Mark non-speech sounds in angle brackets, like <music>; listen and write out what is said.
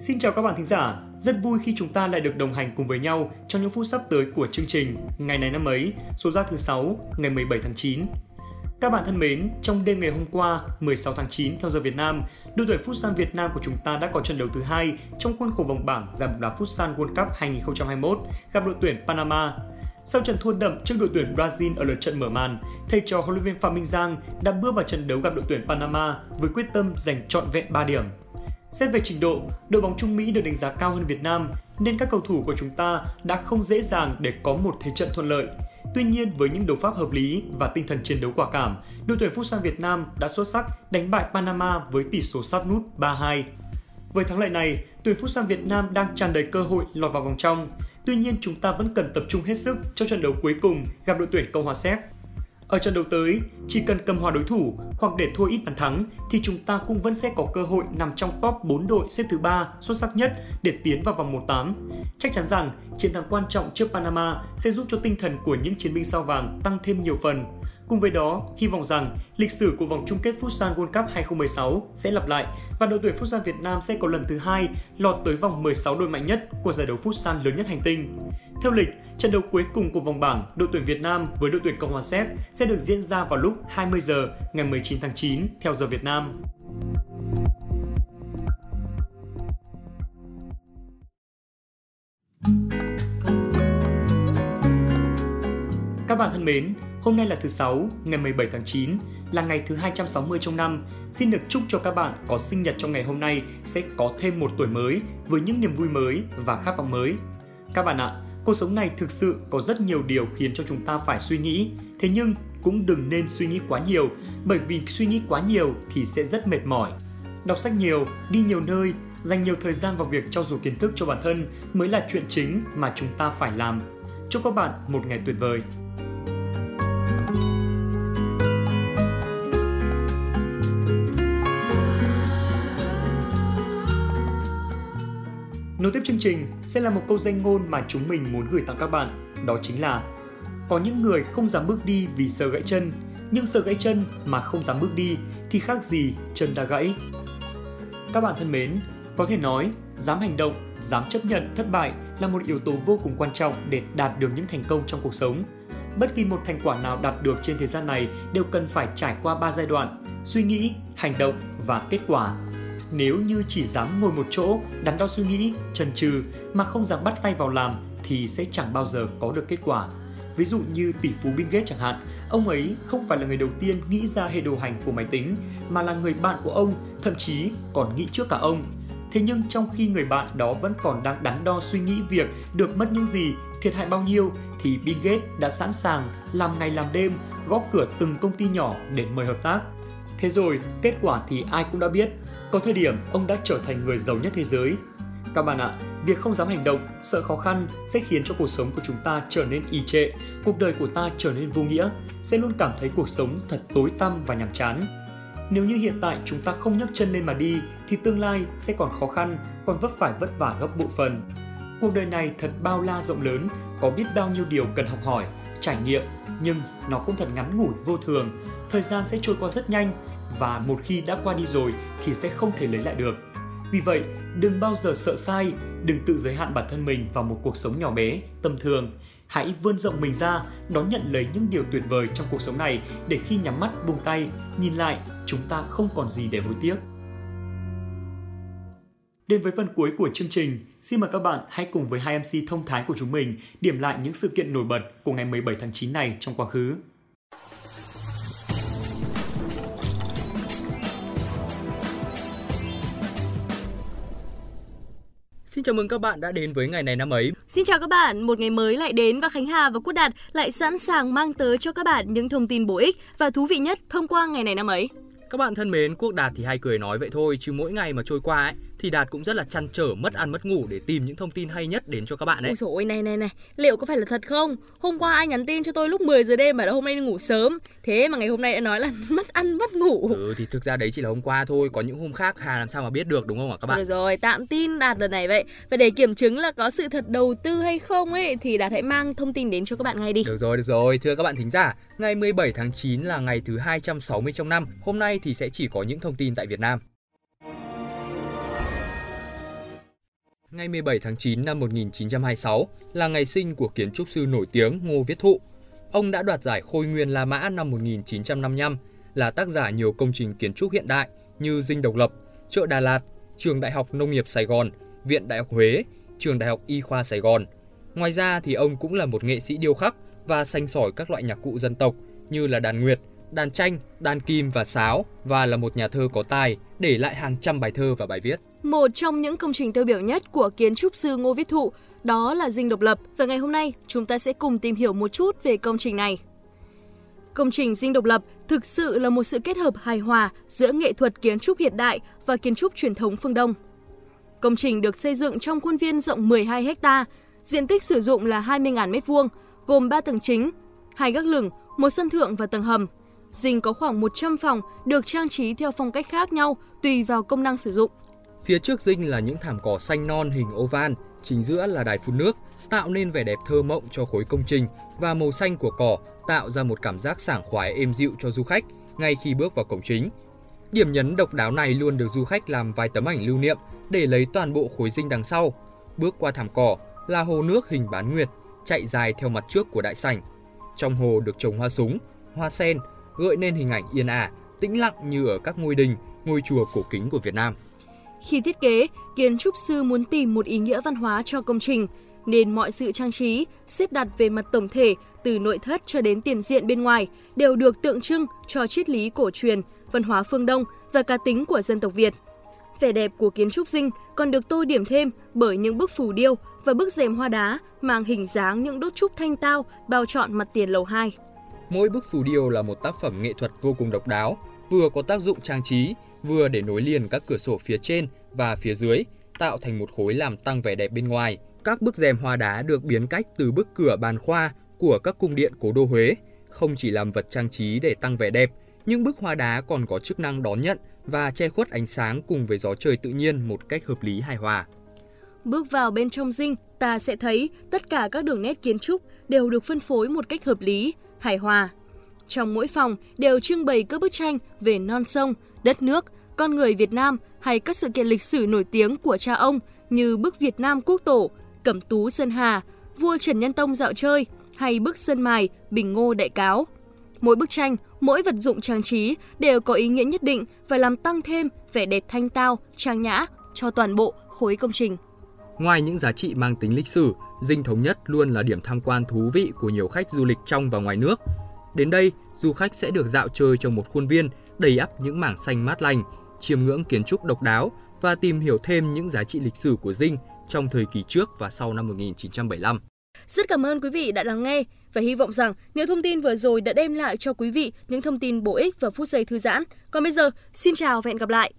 Xin chào các bạn thính giả, rất vui khi chúng ta lại được đồng hành cùng với nhau trong những phút sắp tới của chương trình Ngày này năm ấy, số ra thứ 6, ngày 17 tháng 9. Các bạn thân mến, trong đêm ngày hôm qua, 16 tháng 9 theo giờ Việt Nam, đội tuyển Futsal Việt Nam của chúng ta đã có trận đấu thứ hai trong khuôn khổ vòng bảng giải bóng đá Futsal World Cup 2021 gặp đội tuyển Panama. Sau trận thua đậm trước đội tuyển Brazil ở lượt trận mở màn, thầy trò huấn luyện viên Phạm Minh Giang đã bước vào trận đấu gặp đội tuyển Panama với quyết tâm giành trọn vẹn 3 điểm. Xét về trình độ, đội bóng Trung Mỹ được đánh giá cao hơn Việt Nam nên các cầu thủ của chúng ta đã không dễ dàng để có một thế trận thuận lợi. Tuy nhiên với những đấu pháp hợp lý và tinh thần chiến đấu quả cảm, đội tuyển Futsal Việt Nam đã xuất sắc đánh bại Panama với tỷ số sát nút 3-2. Với thắng lợi này, tuyển Futsal Việt Nam đang tràn đầy cơ hội lọt vào vòng trong. Tuy nhiên chúng ta vẫn cần tập trung hết sức cho trận đấu cuối cùng gặp đội tuyển Cộng hòa Séc ở trận đấu tới, chỉ cần cầm hòa đối thủ hoặc để thua ít bàn thắng thì chúng ta cũng vẫn sẽ có cơ hội nằm trong top 4 đội xếp thứ ba xuất sắc nhất để tiến vào vòng 1-8. Chắc chắn rằng chiến thắng quan trọng trước Panama sẽ giúp cho tinh thần của những chiến binh sao vàng tăng thêm nhiều phần Cùng với đó, hy vọng rằng lịch sử của vòng chung kết Futsal World Cup 2016 sẽ lặp lại và đội tuyển Futsal Việt Nam sẽ có lần thứ hai lọt tới vòng 16 đội mạnh nhất của giải đấu Futsal lớn nhất hành tinh. Theo lịch, trận đấu cuối cùng của vòng bảng đội tuyển Việt Nam với đội tuyển Cộng hòa Séc sẽ được diễn ra vào lúc 20 giờ ngày 19 tháng 9 theo giờ Việt Nam. Các bạn thân mến, Hôm nay là thứ sáu, ngày 17 tháng 9, là ngày thứ 260 trong năm. Xin được chúc cho các bạn có sinh nhật trong ngày hôm nay sẽ có thêm một tuổi mới với những niềm vui mới và khát vọng mới. Các bạn ạ, cuộc sống này thực sự có rất nhiều điều khiến cho chúng ta phải suy nghĩ. Thế nhưng cũng đừng nên suy nghĩ quá nhiều, bởi vì suy nghĩ quá nhiều thì sẽ rất mệt mỏi. Đọc sách nhiều, đi nhiều nơi, dành nhiều thời gian vào việc trau dồi kiến thức cho bản thân mới là chuyện chính mà chúng ta phải làm. Chúc các bạn một ngày tuyệt vời. Nối tiếp chương trình sẽ là một câu danh ngôn mà chúng mình muốn gửi tặng các bạn, đó chính là Có những người không dám bước đi vì sợ gãy chân, nhưng sợ gãy chân mà không dám bước đi thì khác gì chân đã gãy. Các bạn thân mến, có thể nói, dám hành động, dám chấp nhận thất bại là một yếu tố vô cùng quan trọng để đạt được những thành công trong cuộc sống. Bất kỳ một thành quả nào đạt được trên thế gian này đều cần phải trải qua ba giai đoạn: suy nghĩ, hành động và kết quả nếu như chỉ dám ngồi một chỗ, đắn đo suy nghĩ, chần chừ mà không dám bắt tay vào làm thì sẽ chẳng bao giờ có được kết quả. Ví dụ như tỷ phú Bill Gates chẳng hạn, ông ấy không phải là người đầu tiên nghĩ ra hệ điều hành của máy tính, mà là người bạn của ông, thậm chí còn nghĩ trước cả ông. Thế nhưng trong khi người bạn đó vẫn còn đang đắn đo suy nghĩ việc được mất những gì, thiệt hại bao nhiêu, thì Bill Gates đã sẵn sàng làm ngày làm đêm, gõ cửa từng công ty nhỏ để mời hợp tác. Thế rồi, kết quả thì ai cũng đã biết, có thời điểm ông đã trở thành người giàu nhất thế giới. Các bạn ạ, việc không dám hành động, sợ khó khăn sẽ khiến cho cuộc sống của chúng ta trở nên y trệ, cuộc đời của ta trở nên vô nghĩa, sẽ luôn cảm thấy cuộc sống thật tối tăm và nhàm chán. Nếu như hiện tại chúng ta không nhấc chân lên mà đi thì tương lai sẽ còn khó khăn, còn vấp phải vất vả gấp bội phần. Cuộc đời này thật bao la rộng lớn, có biết bao nhiêu điều cần học hỏi, trải nghiệm, nhưng nó cũng thật ngắn ngủi vô thường. Thời gian sẽ trôi qua rất nhanh và một khi đã qua đi rồi thì sẽ không thể lấy lại được. Vì vậy, đừng bao giờ sợ sai, đừng tự giới hạn bản thân mình vào một cuộc sống nhỏ bé, tầm thường. Hãy vươn rộng mình ra, đón nhận lấy những điều tuyệt vời trong cuộc sống này để khi nhắm mắt buông tay, nhìn lại, chúng ta không còn gì để hối tiếc. Đến với phần cuối của chương trình, xin mời các bạn hãy cùng với hai MC thông thái của chúng mình điểm lại những sự kiện nổi bật của ngày 17 tháng 9 này trong quá khứ. Xin chào mừng các bạn đã đến với ngày này năm ấy. Xin chào các bạn, một ngày mới lại đến và Khánh Hà và Quốc Đạt lại sẵn sàng mang tới cho các bạn những thông tin bổ ích và thú vị nhất thông qua ngày này năm ấy. Các bạn thân mến, Quốc Đạt thì hay cười nói vậy thôi, chứ mỗi ngày mà trôi qua ấy, thì Đạt cũng rất là chăn trở mất ăn mất ngủ để tìm những thông tin hay nhất đến cho các bạn đấy. Ôi dồi ôi này này này, liệu có phải là thật không? Hôm qua ai nhắn tin cho tôi lúc 10 giờ đêm mà là hôm nay ngủ sớm. Thế mà ngày hôm nay đã nói là <laughs> mất ăn mất ngủ. Ừ thì thực ra đấy chỉ là hôm qua thôi, có những hôm khác Hà làm sao mà biết được đúng không ạ các bạn? Được rồi, tạm tin Đạt lần này vậy. Và để kiểm chứng là có sự thật đầu tư hay không ấy thì Đạt hãy mang thông tin đến cho các bạn ngay đi. Được rồi, được rồi. Thưa các bạn thính giả, ngày 17 tháng 9 là ngày thứ 260 trong năm. Hôm nay thì sẽ chỉ có những thông tin tại Việt Nam. Ngày 17 tháng 9 năm 1926 là ngày sinh của kiến trúc sư nổi tiếng Ngô Viết Thụ. Ông đã đoạt giải Khôi Nguyên La Mã năm 1955, là tác giả nhiều công trình kiến trúc hiện đại như Dinh Độc Lập, chợ Đà Lạt, Trường Đại học Nông nghiệp Sài Gòn, Viện Đại học Huế, Trường Đại học Y khoa Sài Gòn. Ngoài ra thì ông cũng là một nghệ sĩ điêu khắc và sanh sỏi các loại nhạc cụ dân tộc như là đàn nguyệt, đàn tranh, đàn kim và sáo và là một nhà thơ có tài, để lại hàng trăm bài thơ và bài viết. Một trong những công trình tiêu biểu nhất của kiến trúc sư Ngô Viết Thụ đó là Dinh Độc Lập và ngày hôm nay chúng ta sẽ cùng tìm hiểu một chút về công trình này. Công trình Dinh Độc Lập thực sự là một sự kết hợp hài hòa giữa nghệ thuật kiến trúc hiện đại và kiến trúc truyền thống phương Đông. Công trình được xây dựng trong khuôn viên rộng 12 ha, diện tích sử dụng là 20.000 m2, gồm 3 tầng chính, hai gác lửng, một sân thượng và tầng hầm. Dinh có khoảng 100 phòng được trang trí theo phong cách khác nhau tùy vào công năng sử dụng. Phía trước dinh là những thảm cỏ xanh non hình oval, chính giữa là đài phun nước, tạo nên vẻ đẹp thơ mộng cho khối công trình và màu xanh của cỏ tạo ra một cảm giác sảng khoái êm dịu cho du khách ngay khi bước vào cổng chính. Điểm nhấn độc đáo này luôn được du khách làm vài tấm ảnh lưu niệm để lấy toàn bộ khối dinh đằng sau. Bước qua thảm cỏ là hồ nước hình bán nguyệt chạy dài theo mặt trước của đại sảnh. Trong hồ được trồng hoa súng, hoa sen, gợi nên hình ảnh yên ả, tĩnh lặng như ở các ngôi đình, ngôi chùa cổ kính của Việt Nam. Khi thiết kế, kiến trúc sư muốn tìm một ý nghĩa văn hóa cho công trình, nên mọi sự trang trí, xếp đặt về mặt tổng thể từ nội thất cho đến tiền diện bên ngoài đều được tượng trưng cho triết lý cổ truyền, văn hóa phương Đông và cá tính của dân tộc Việt. Vẻ đẹp của kiến trúc dinh còn được tô điểm thêm bởi những bức phù điêu và bức rèm hoa đá mang hình dáng những đốt trúc thanh tao bao trọn mặt tiền lầu 2. Mỗi bức phù điêu là một tác phẩm nghệ thuật vô cùng độc đáo, vừa có tác dụng trang trí, vừa để nối liền các cửa sổ phía trên và phía dưới, tạo thành một khối làm tăng vẻ đẹp bên ngoài. Các bức rèm hoa đá được biến cách từ bức cửa bàn khoa của các cung điện cố đô Huế, không chỉ làm vật trang trí để tăng vẻ đẹp, nhưng bức hoa đá còn có chức năng đón nhận và che khuất ánh sáng cùng với gió trời tự nhiên một cách hợp lý hài hòa. Bước vào bên trong dinh, ta sẽ thấy tất cả các đường nét kiến trúc đều được phân phối một cách hợp lý, hài hòa. Trong mỗi phòng đều trưng bày các bức tranh về non sông, đất nước, con người Việt Nam hay các sự kiện lịch sử nổi tiếng của cha ông như bức Việt Nam Quốc Tổ, Cẩm Tú Sơn Hà, vua Trần Nhân Tông dạo chơi hay bức Sơn Mài, Bình Ngô Đại Cáo. Mỗi bức tranh, mỗi vật dụng trang trí đều có ý nghĩa nhất định và làm tăng thêm vẻ đẹp thanh tao, trang nhã cho toàn bộ khối công trình. Ngoài những giá trị mang tính lịch sử, Dinh Thống Nhất luôn là điểm tham quan thú vị của nhiều khách du lịch trong và ngoài nước. Đến đây, du khách sẽ được dạo chơi trong một khuôn viên đầy ắp những mảng xanh mát lành, chiêm ngưỡng kiến trúc độc đáo và tìm hiểu thêm những giá trị lịch sử của Dinh trong thời kỳ trước và sau năm 1975. Rất cảm ơn quý vị đã lắng nghe và hy vọng rằng những thông tin vừa rồi đã đem lại cho quý vị những thông tin bổ ích và phút giây thư giãn. Còn bây giờ, xin chào và hẹn gặp lại!